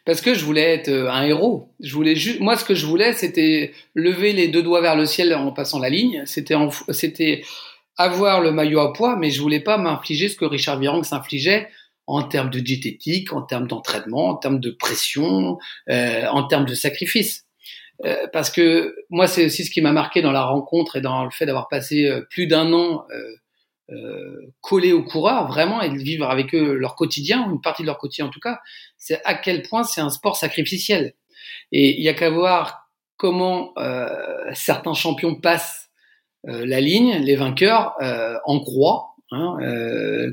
[SPEAKER 2] Parce que je voulais être euh, un héros. Je voulais juste, moi, ce que je voulais, c'était lever les deux doigts vers le ciel en passant la ligne. C'était, c'était avoir le maillot à poids, mais je voulais pas m'infliger ce que Richard Virenque s'infligeait en termes de diététique, en termes d'entraînement, en termes de pression, euh, en termes de sacrifice. Euh, parce que moi, c'est aussi ce qui m'a marqué dans la rencontre et dans le fait d'avoir passé euh, plus d'un an euh, euh, collé aux coureurs, vraiment, et de vivre avec eux leur quotidien, une partie de leur quotidien en tout cas, c'est à quel point c'est un sport sacrificiel. Et il y a qu'à voir comment certains champions passent la ligne, les vainqueurs en croix, hein,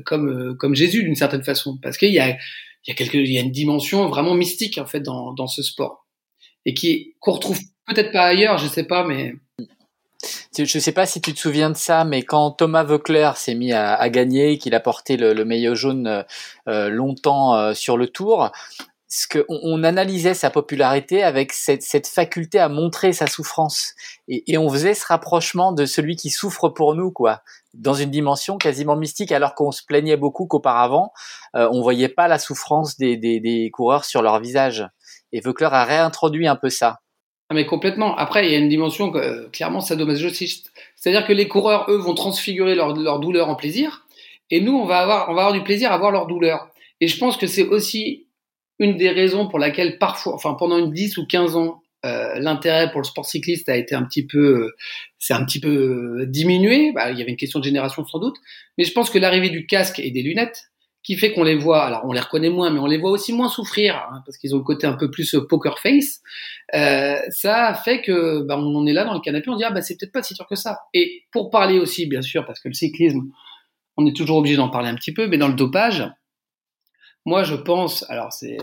[SPEAKER 2] comme comme Jésus d'une certaine façon, parce qu'il y a y a y a une dimension vraiment mystique en fait dans dans ce sport et qui qu'on retrouve peut-être pas ailleurs, je sais pas, mais
[SPEAKER 1] je sais pas si tu te souviens de ça, mais quand Thomas Voeckler s'est mis à, à gagner, qu'il a porté le, le maillot jaune euh, euh longtemps euh, sur le tour, ce que on, on, analysait sa popularité avec cette, cette, faculté à montrer sa souffrance, et, et, on faisait ce rapprochement de celui qui souffre pour nous, quoi, dans une dimension quasiment mystique, alors qu'on se plaignait beaucoup qu'auparavant, euh, on voyait pas la souffrance des, des, des coureurs sur leur visage. Et Vaucler a réintroduit un peu ça.
[SPEAKER 2] Ah mais complètement. Après, il y a une dimension euh, clairement sadomasochiste, C'est-à-dire que les coureurs, eux, vont transfigurer leur, leur douleur en plaisir, et nous, on va avoir, on va avoir du plaisir à voir leur douleur. Et je pense que c'est aussi une des raisons pour laquelle parfois, enfin pendant une 10 ou 15 ans, euh, l'intérêt pour le sport cycliste a été un petit peu, c'est un petit peu diminué. Bah, il y avait une question de génération sans doute, mais je pense que l'arrivée du casque et des lunettes, qui fait qu'on les voit, alors on les reconnaît moins, mais on les voit aussi moins souffrir hein, parce qu'ils ont le côté un peu plus poker face. Euh, ça fait que bah, on est là dans le canapé, on dit ah bah c'est peut-être pas si dur que ça. Et pour parler aussi, bien sûr, parce que le cyclisme, on est toujours obligé d'en parler un petit peu, mais dans le dopage, moi je pense, alors c'est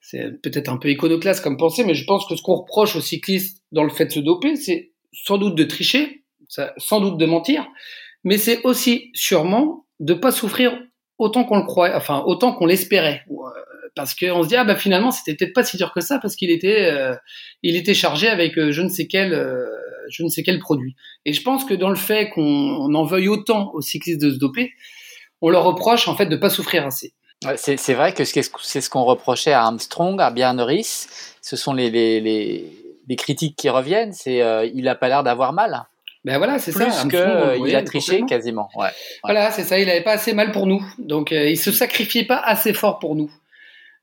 [SPEAKER 2] c'est peut-être un peu iconoclaste comme pensée, mais je pense que ce qu'on reproche aux cyclistes dans le fait de se doper, c'est sans doute de tricher, sans doute de mentir, mais c'est aussi sûrement de pas souffrir autant qu'on le croit, enfin autant qu'on l'espérait, euh, parce qu'on se dit ah bah finalement c'était peut-être pas si dur que ça parce qu'il était euh, il était chargé avec euh, je ne sais quel je ne sais quel produit. Et je pense que dans le fait qu'on en veuille autant aux cyclistes de se doper, on leur reproche en fait de pas souffrir assez.
[SPEAKER 1] C'est vrai que c'est ce qu'on reprochait à Armstrong, à Björn Ce sont les, les, les, critiques qui reviennent. C'est il a pas l'air d'avoir mal.
[SPEAKER 2] Ben voilà, c'est ça.
[SPEAKER 1] Que il a triché quasiment. Ouais,
[SPEAKER 2] Voilà, c'est ça. Il avait pas assez mal pour nous, donc euh, il se sacrifiait pas assez fort pour nous.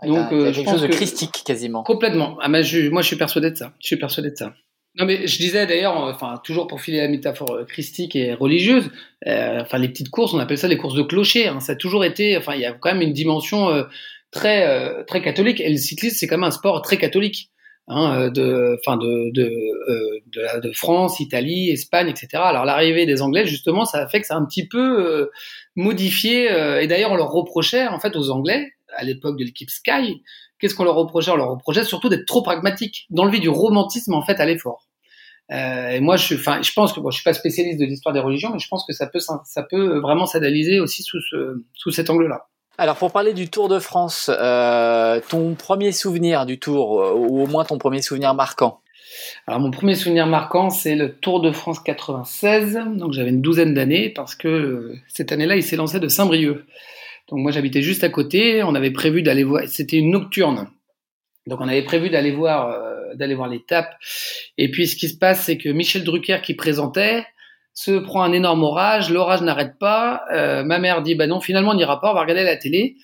[SPEAKER 1] Donc, il y a, euh, quelque chose de christique quasiment.
[SPEAKER 2] Complètement. Ah, moi, je suis persuadé de ça. Je suis persuadé de ça. Non, mais je disais d'ailleurs, enfin, toujours pour filer la métaphore euh, christique et religieuse, euh, enfin, les petites courses, on appelle ça les courses de clocher. Hein, ça a toujours été, enfin, il y a quand même une dimension euh, très, euh, très catholique. Et le cyclisme, c'est quand même un sport très catholique. Hein, de, enfin, de, de, de, de, France, Italie, Espagne, etc. Alors, l'arrivée des Anglais, justement, ça a fait que ça a un petit peu modifié. et d'ailleurs, on leur reprochait, en fait, aux Anglais, à l'époque de l'équipe Sky, qu'est-ce qu'on leur reprochait? On leur reprochait surtout d'être trop pragmatique, d'enlever du romantisme en fait à l'effort. Euh, et moi, je, enfin, je pense que bon, je suis pas spécialiste de l'histoire des religions, mais je pense que ça peut, ça peut vraiment s'analyser aussi sous ce, sous cet angle-là.
[SPEAKER 1] Alors pour parler du Tour de France, euh, ton premier souvenir du Tour, euh, ou au moins ton premier souvenir marquant
[SPEAKER 2] alors mon premier souvenir marquant, c'est le Tour de France 96. Donc j'avais une douzaine d'années parce que euh, cette année-là, il s'est lancé de Saint-Brieuc. Donc moi j'habitais juste à côté. On avait prévu d'aller voir. C'était une nocturne. Donc on avait prévu d'aller voir euh, d'aller voir l'étape. Et puis ce qui se passe, c'est que Michel Drucker qui présentait se prend un énorme orage. L'orage n'arrête pas. Euh, ma mère dit bah non, finalement on n'ira pas. On va regarder la télé.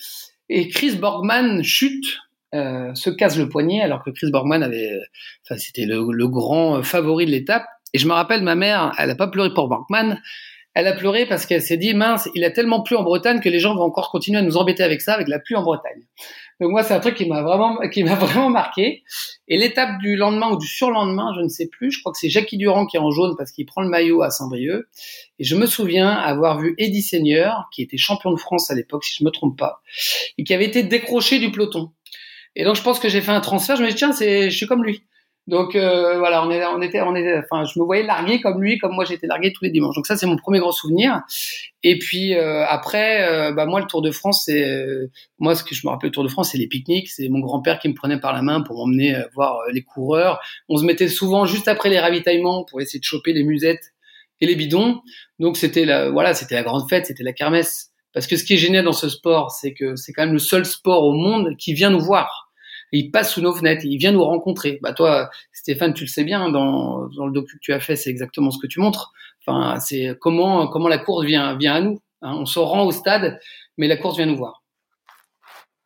[SPEAKER 2] Et Chris Borgman chute. Euh, se casse le poignet alors que Chris Borgman avait, enfin c'était le, le, grand favori de l'étape. Et je me rappelle, ma mère, elle a pas pleuré pour Borgman, elle a pleuré parce qu'elle s'est dit mince, il a tellement plu en Bretagne que les gens vont encore continuer à nous embêter avec ça, avec la pluie en Bretagne. Donc moi, c'est un truc qui m'a vraiment, qui m'a vraiment marqué. Et l'étape du lendemain ou du surlendemain, je ne sais plus. Je crois que c'est Jackie Durand qui est en jaune parce qu'il prend le maillot à Saint-Brieuc. Et je me souviens avoir vu Eddie Seigneur, qui était champion de France à l'époque, si je me trompe pas, et qui avait été décroché du peloton. Et donc je pense que j'ai fait un transfert. Je me dis tiens, c'est, je suis comme lui. Donc euh, voilà, on, est, on était, on était, enfin, je me voyais largué comme lui, comme moi j'étais largué tous les dimanches. Donc ça, c'est mon premier grand souvenir. Et puis euh, après, euh, bah moi le Tour de France, c'est moi ce que je me rappelle le Tour de France, c'est les pique-niques. C'est mon grand-père qui me prenait par la main pour m'emmener voir les coureurs. On se mettait souvent juste après les ravitaillements pour essayer de choper les musettes et les bidons. Donc c'était la, voilà, c'était la grande fête, c'était la kermesse. Parce que ce qui est génial dans ce sport, c'est que c'est quand même le seul sport au monde qui vient nous voir il passe sous nos fenêtres, il vient nous rencontrer. Bah toi, Stéphane, tu le sais bien, dans, dans le docu que tu as fait, c'est exactement ce que tu montres. Enfin, c'est comment comment la course vient vient à nous. Hein. On se rend au stade, mais la course vient nous voir.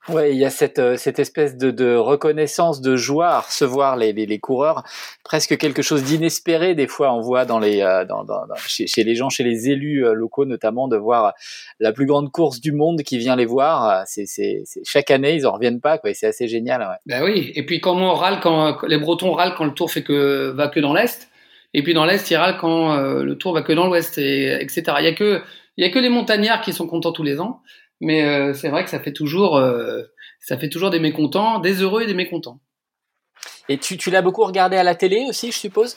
[SPEAKER 1] Ouais, il y a cette, euh, cette espèce de, de reconnaissance de joie à recevoir les, les, les coureurs, presque quelque chose d'inespéré des fois on voit dans les euh, dans, dans, chez, chez, les gens, chez les élus euh, locaux notamment, de voir la plus grande course du monde qui vient les voir. C'est, c'est, chaque année ils en reviennent pas quoi, c'est assez génial. Ouais.
[SPEAKER 2] Ben oui, et puis comment on râle quand les Bretons râlent quand le Tour fait que va que dans l'est, et puis dans l'est ils râlent quand le Tour va que dans l'ouest, et etc. Il y a que il y a que les montagnards qui sont contents tous les ans. Mais euh, c'est vrai que ça fait toujours, euh, ça fait toujours des mécontents, des heureux et des mécontents.
[SPEAKER 1] Et tu, tu l'as beaucoup regardé à la télé aussi, je suppose?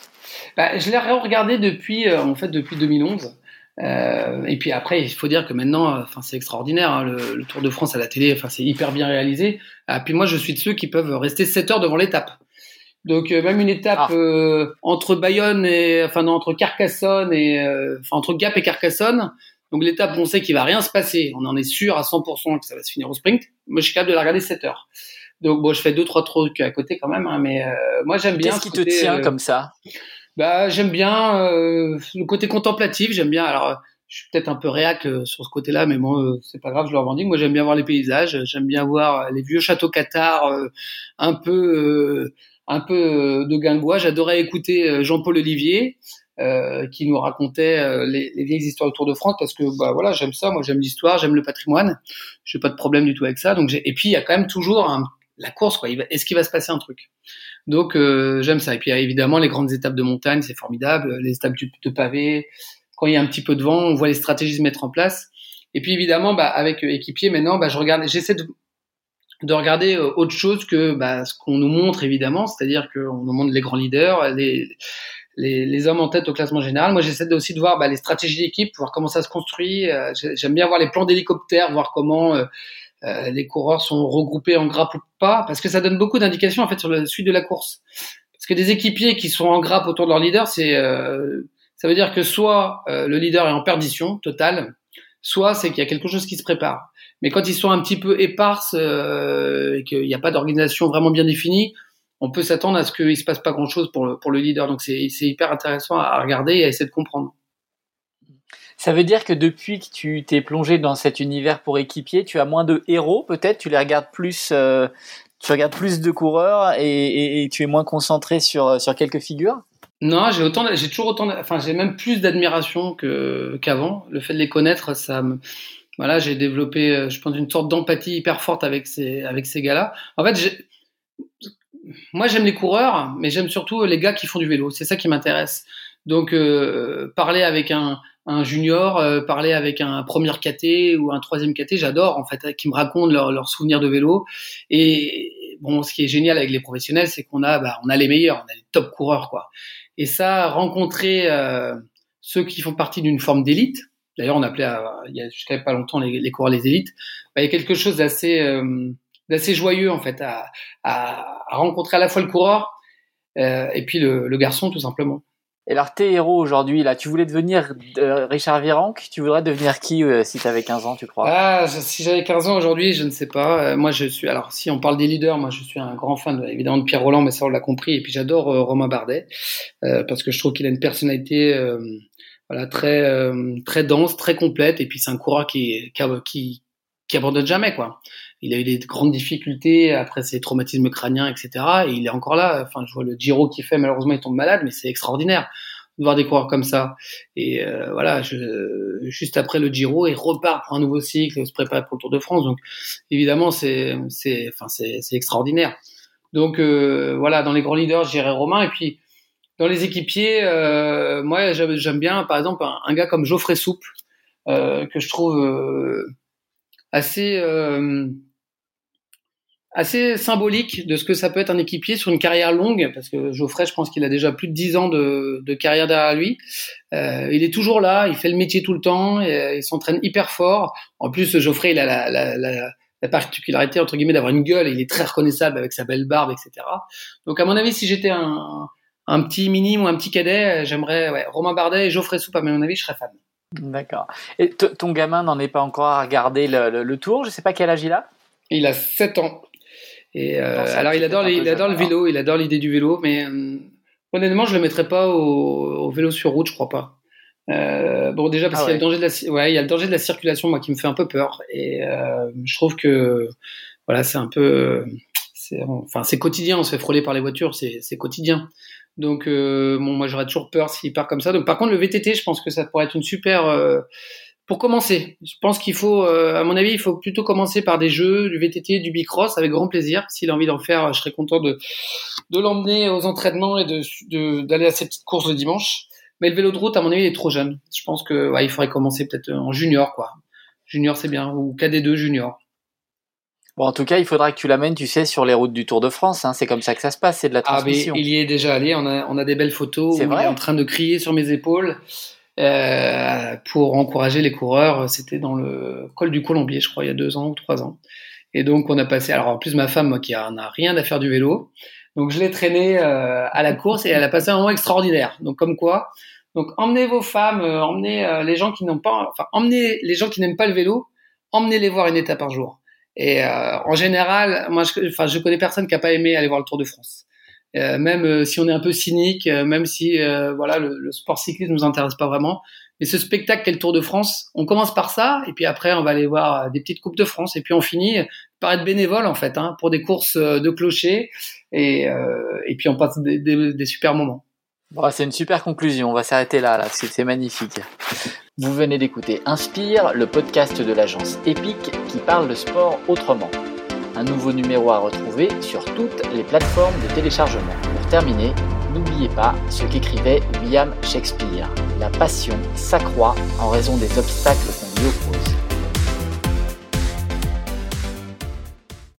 [SPEAKER 2] Bah, Je l'ai regardé depuis, euh, en fait, depuis 2011. Euh, et puis après, il faut dire que maintenant, enfin, c'est extraordinaire. Hein, le, le, Tour de France à la télé, enfin, c'est hyper bien réalisé. Ah, puis moi, je suis de ceux qui peuvent rester 7 heures devant l'étape. Donc même une étape ah. entre Bayonne et, enfin, non, entre Carcassonne et, enfin, entre Gap et Carcassonne, donc l'étape, on sait qu'il va rien se passer. On en est sûr à 100% que ça va se finir au sprint. Moi, je suis capable de la regarder 7 heures. Donc bon, je fais deux trois trucs à côté quand même, hein, mais euh, moi j'aime bien.
[SPEAKER 1] Qu'est-ce qui te tient
[SPEAKER 2] euh,
[SPEAKER 1] comme ça?
[SPEAKER 2] Bah, j'aime bien euh, le côté contemplatif. J'aime bien. Alors, je suis peut-être un peu réac euh, sur ce côté-là, mais bon, euh, c'est pas grave, je le revendique. Moi, j'aime bien voir les paysages. J'aime bien voir les vieux châteaux cathares, un peu, un peu de Guingois. J'adorais écouter Jean-Paul Olivier. Qui nous racontait les, les, vieilles histoires autour de France parce que bah voilà j'aime ça moi j'aime l'histoire j'aime le patrimoine j'ai pas de problème du tout avec ça donc et puis il y a quand même toujours un la course, quoi. Est-ce qu'il va se passer un truc? Donc euh, j'aime ça. Et puis évidemment les grandes étapes de montagne, c'est formidable. Les étapes de pavé, quand il y a un petit peu de vent, on voit les stratégies se mettre en place. Et puis évidemment, bah, avec euh, équipier, maintenant, bah, je regarde, j'essaie de, de regarder euh, autre chose que bah, ce qu'on nous montre évidemment, c'est-à-dire qu'on nous montre les grands leaders, les, les, les, hommes en tête au classement général. Moi, j'essaie aussi de voir bah, les stratégies d'équipe, voir comment ça se construit. J'aime bien voir les plans d'hélicoptère, voir comment euh, les coureurs sont regroupés en grappe ou pas, parce que ça donne beaucoup d'indications en fait sur la suite de la course. Parce que des équipiers qui sont en grappe autour de leur leader, c'est euh, ça veut dire que soit euh, le leader est en perdition totale, soit c'est qu'il y a quelque chose qui se prépare. Mais quand ils sont un petit peu éparses et qu'il n'y a pas d'organisation vraiment bien définie, on peut s'attendre à ce qu'il se passe pas grand chose pour le, pour le leader. Donc c'est hyper intéressant à regarder et à essayer de comprendre.
[SPEAKER 1] Ça veut dire que depuis que tu t'es plongé dans cet univers pour équipier, tu as moins de héros peut-être, tu les regardes plus, euh, tu regardes plus de coureurs et, tu es moins concentré sur, sur quelques figures?
[SPEAKER 2] Non, j'ai autant, j'ai toujours autant, enfin, j'ai même plus d'admiration que qu'avant. Le fait de les connaître, ça me, voilà, j'ai développé, euh, je pense, une sorte d'empathie hyper forte avec ces, avec ces gars-là. En fait, moi, j'aime les coureurs, mais j'aime surtout les gars qui font du vélo. C'est ça qui m'intéresse. Donc, euh, parler avec un, un junior, euh, parler avec un premier KT ou un troisième KT, j'adore en fait, qui me racontent leurs souvenirs de vélo. Et bon, ce qui est génial avec les professionnels, c'est qu'on a, bah, on a les meilleurs, on a les top coureurs quoi. Et ça, rencontrer euh, ceux qui font partie d'une forme d'élite. D'ailleurs, on appelait il y a jusqu'à pas longtemps les, les coureurs les élites. Bah, il y a quelque chose d'assez euh, d'assez joyeux en fait à, à, rencontrer à la fois le coureur et puis le, le garçon tout simplement.
[SPEAKER 1] Et alors, tes héros aujourd'hui, là, tu voulais devenir euh, Richard Virenque, tu voudrais devenir qui euh, si tu avais 15 ans, tu crois?
[SPEAKER 2] Ah, si j'avais 15 ans aujourd'hui, je ne sais pas. Euh, moi, je suis. Alors, si on parle des leaders, moi, je suis un grand fan, évidemment, de Pierre Roland, mais ça, on l'a compris. Et puis, j'adore Romain Bardet, parce que je trouve qu'il a une personnalité. voilà très très dense, très complète et puis c'est un coureur qui qui, qui qui abandonne jamais quoi. Il a eu des grandes difficultés après ses traumatismes crâniens, etc. Et il est encore là. Enfin, je vois le Giro qu'il fait. Malheureusement, il tombe malade, mais c'est extraordinaire de voir des coureurs comme ça. Et euh, voilà, je, juste après le Giro, il repart pour un nouveau cycle, se prépare pour le Tour de France. Donc, évidemment, c'est enfin c'est extraordinaire. Donc euh, voilà, dans les grands leaders, j'irai Romain. Et puis dans les équipiers, euh, moi j'aime bien, par exemple, un, un, gars comme Geoffrey Souple, euh, que je trouve euh, assez euh, assez symbolique de ce que ça peut être un équipier sur une carrière longue, parce que Geoffrey, je pense qu'il a déjà plus de 10 ans de, de carrière derrière lui. Euh, il est toujours là, il fait le métier tout le temps, et, il s'entraîne hyper fort. En plus, Geoffrey, il a la, la, la, la particularité, entre guillemets, d'avoir une gueule, et il est très reconnaissable avec sa belle barbe, etc. Donc, à mon avis, si j'étais un, un petit minime ou un petit cadet, j'aimerais ouais, Romain Bardet et Geoffrey Soupe, à mon avis, je serais fan.
[SPEAKER 1] D'accord. Et ton gamin n'en est pas encore à regarder le, le, tour? Je sais pas quel âge il a
[SPEAKER 2] Il a 7 ans. Et euh, alors il adore, il adore le vélo, il adore l'idée du vélo, mais euh, honnêtement je le mettrais pas au, au, vélo sur route, je crois pas. Euh, bon déjà parce ah qu'il y a le danger de la, ouais, il y a le danger de la circulation, moi qui me fait un peu peur, et euh, je trouve que voilà c'est un peu, c'est, enfin c'est quotidien, on se fait frôler par les voitures, c'est, c'est quotidien. Donc bon moi j'aurais toujours peur s'il part comme ça. Donc par contre le VTT, je pense que ça pourrait être une super pour commencer, je pense qu'il faut, euh, à mon avis, il faut plutôt commencer par des jeux, du VTT, du bicross, avec grand plaisir. S'il a envie d'en faire, je serais content de, de l'emmener aux entraînements et de d'aller à cette petite course de dimanche. Mais le vélo de route, à mon avis, il est trop jeune. Je pense que il faudrait commencer peut-être en junior, quoi. Junior, c'est bien, ou KD2 junior.
[SPEAKER 1] Bon, en tout cas, il faudra que tu l'amènes, tu sais, sur les routes du Tour de France. Hein. C'est comme ça que ça se passe, c'est de la transmission.
[SPEAKER 2] Ah, mais il y est déjà allé. On a, on a des belles photos. C'est vrai. Il est en train de crier sur mes épaules. Euh, pour encourager les coureurs. C'était dans le col du Colombier, je crois, il y a deux ans ou trois ans. Et donc on a passé. Alors en plus ma femme, moi, qui n'a rien à faire du vélo, donc je l'ai traînée euh, à la course et elle a passé un moment extraordinaire. Donc comme quoi. Donc emmenez vos femmes, euh, emmenez les gens qui n'ont pas, enfin emmenez les gens qui n'aiment pas le vélo, emmenez-les voir une étape par jour. Et en général, moi, je, enfin, je connais personne qui a pas aimé aller voir le Tour de France. Même si on est un peu cynique, même si voilà le, le, sport cycliste nous intéresse pas vraiment. Mais ce spectacle qu'est le Tour de France, on commence par ça, et puis après on va aller voir des petites coupes de France, et puis on finit par être bénévole en fait, hein, pour des courses de clocher, et, et puis on passe des, des, des super moments.
[SPEAKER 1] Bon, c'est une super conclusion, on va s'arrêter là, là c'est magnifique. Vous venez d'écouter Inspire, le podcast de l'agence EPIC qui parle de sport autrement. Un nouveau numéro à retrouver sur toutes les plateformes de téléchargement. Pour terminer, n'oubliez pas ce qu'écrivait William Shakespeare. La passion s'accroît en raison des obstacles qu'on lui oppose.